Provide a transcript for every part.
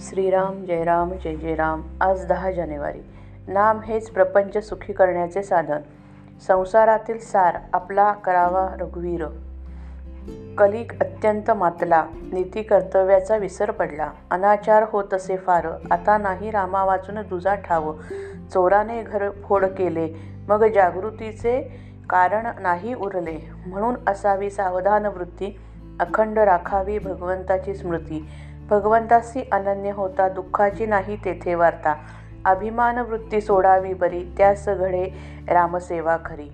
श्रीराम जय राम जय जय राम आज दहा जानेवारी. नाम हेच प्रपंच सुखी करण्याचे साधन. संसारातील सार आपला करावा रघुवीर. कलिक अत्यंत मातला. नीती कर्तव्याचा विसर पडला. अनाचार होत असे फार. आता नाही रामा वाचून दुजा ठाव. चोराने घर फोड केले. मग जागृतीचे कारण नाही उरले. म्हणून असावी सावधान वृत्ती. अखंड राखावी भगवंताची स्मृती. भगवंतासी अनन्य होता दुःखाची नाही तेथे वार्ता. अभिमान वृत्ती सोडावी बरी त्यास घडे रामसेवा खरी.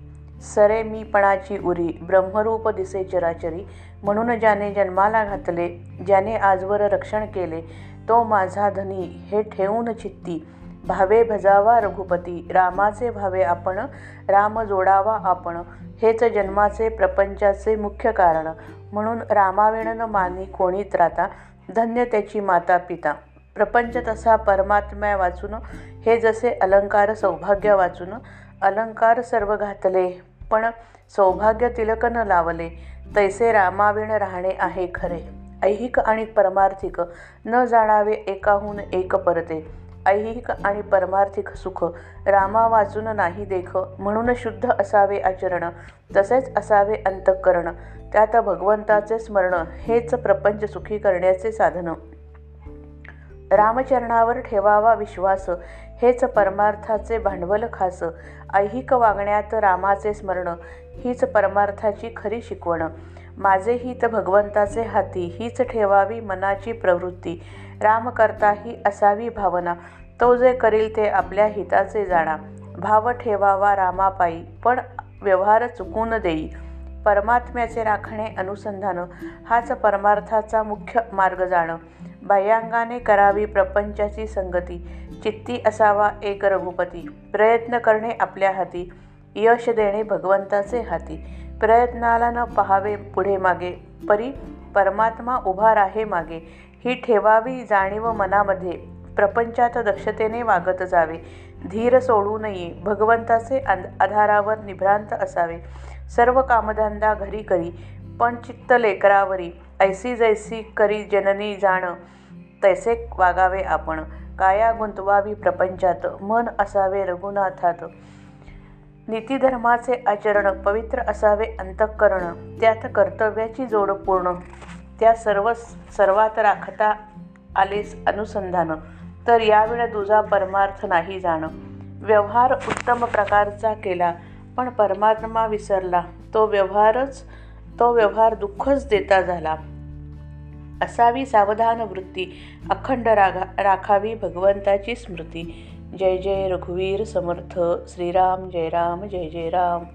सरे मीपणाची उरी ब्रह्मरूप दिसे चराचरी. म्हणून ज्याने जन्माला घातले ज्याने आजवर रक्षण केले तो माझा धनी हे ठेवून चित्ती. भावे भजावा रघुपती रामाचे भावे आपण राम जोडावा आपण. हेच जन्माचे प्रपंचाचे मुख्य कारण. म्हणून रामाविण मानी कोणी त्राता धन्य त्याची माता पिता प्रपंच तसा परमात्म्या वाचून हे जसे अलंकार सौभाग्य वाचून अलंकार सर्व घातले पण सौभाग्य तिलक न लावले तैसे रामाविण राहणे आहे खरे. ऐहिक आणि परमार्थिक न जाणावे एकाहून एक परते. ऐहिक आणि परमार्थिक सुख रामा वाचून नाही देख म्हणून शुद्ध असावे आचरण तसेच असावे अंतःकरण. त्यात भगवंताचे स्मरण हेच प्रपंच सुखी करण्याचे साधन. रामचरणावर ठेवावा विश्वास हेच परमार्थाचे भांडवल खास. ऐहिक वागण्यात रामाचे स्मरण हीच परमार्थाची खरी शिकवण. माझे हित भगवंताचे हाती हीच ठेवावी मनाची प्रवृत्ती. राम करता ही असावी भावना. तो जे करील ते आपल्या हिताचे जाणा. भाव ठेवावा रामापायी पण व्यवहार चुकून देई. परमात्म्याचे राखणे अनुसंधान हाच परमार्थाचा मुख्य मार्ग जाणं. बाह्यांगाने करावी प्रपंचाची संगती. चित्ती असावा एक रघुपती. प्रयत्न करणे आपल्या हाती. यश देणे भगवंताचे हाती. प्रयत्नाला न पहावे पुढे मागे. परी परमात्मा उभा राहे मागे. ही ठेवावी जाणीव मनामध्ये. प्रपंचात दक्षतेने वागत जावे. धीर सोडू नये. भगवंताचे आधारावर निभ्रांत असावे. सर्व कामधंदा घरी करी. पण चित्त लेकरावरी. ऐसी जैसी करी जननी जाण. तैसे वागावे आपण. काया गुंतवावी प्रपंचात. मन असावे रघुनाथात. नीतिधर्माचे आचरण पवित्र असावे अंतःकरण त्यात कर्तव्याची जोड पूर्ण. त्या सर्व सर्वात राखता आलेस अनुसंधान. तर यावेळा तुझा परमार्थ नाही जाणं. व्यवहार उत्तम प्रकारचा केला पण परमात्मा विसरला. तो व्यवहारच तो व्यवहार दुःखच देता झाला. असावी सावधान वृत्ती अखंड रागा राखावी भगवंताची स्मृती. जय जय रघुवीर समर्थ श्रीराम जय राम जय जय राम.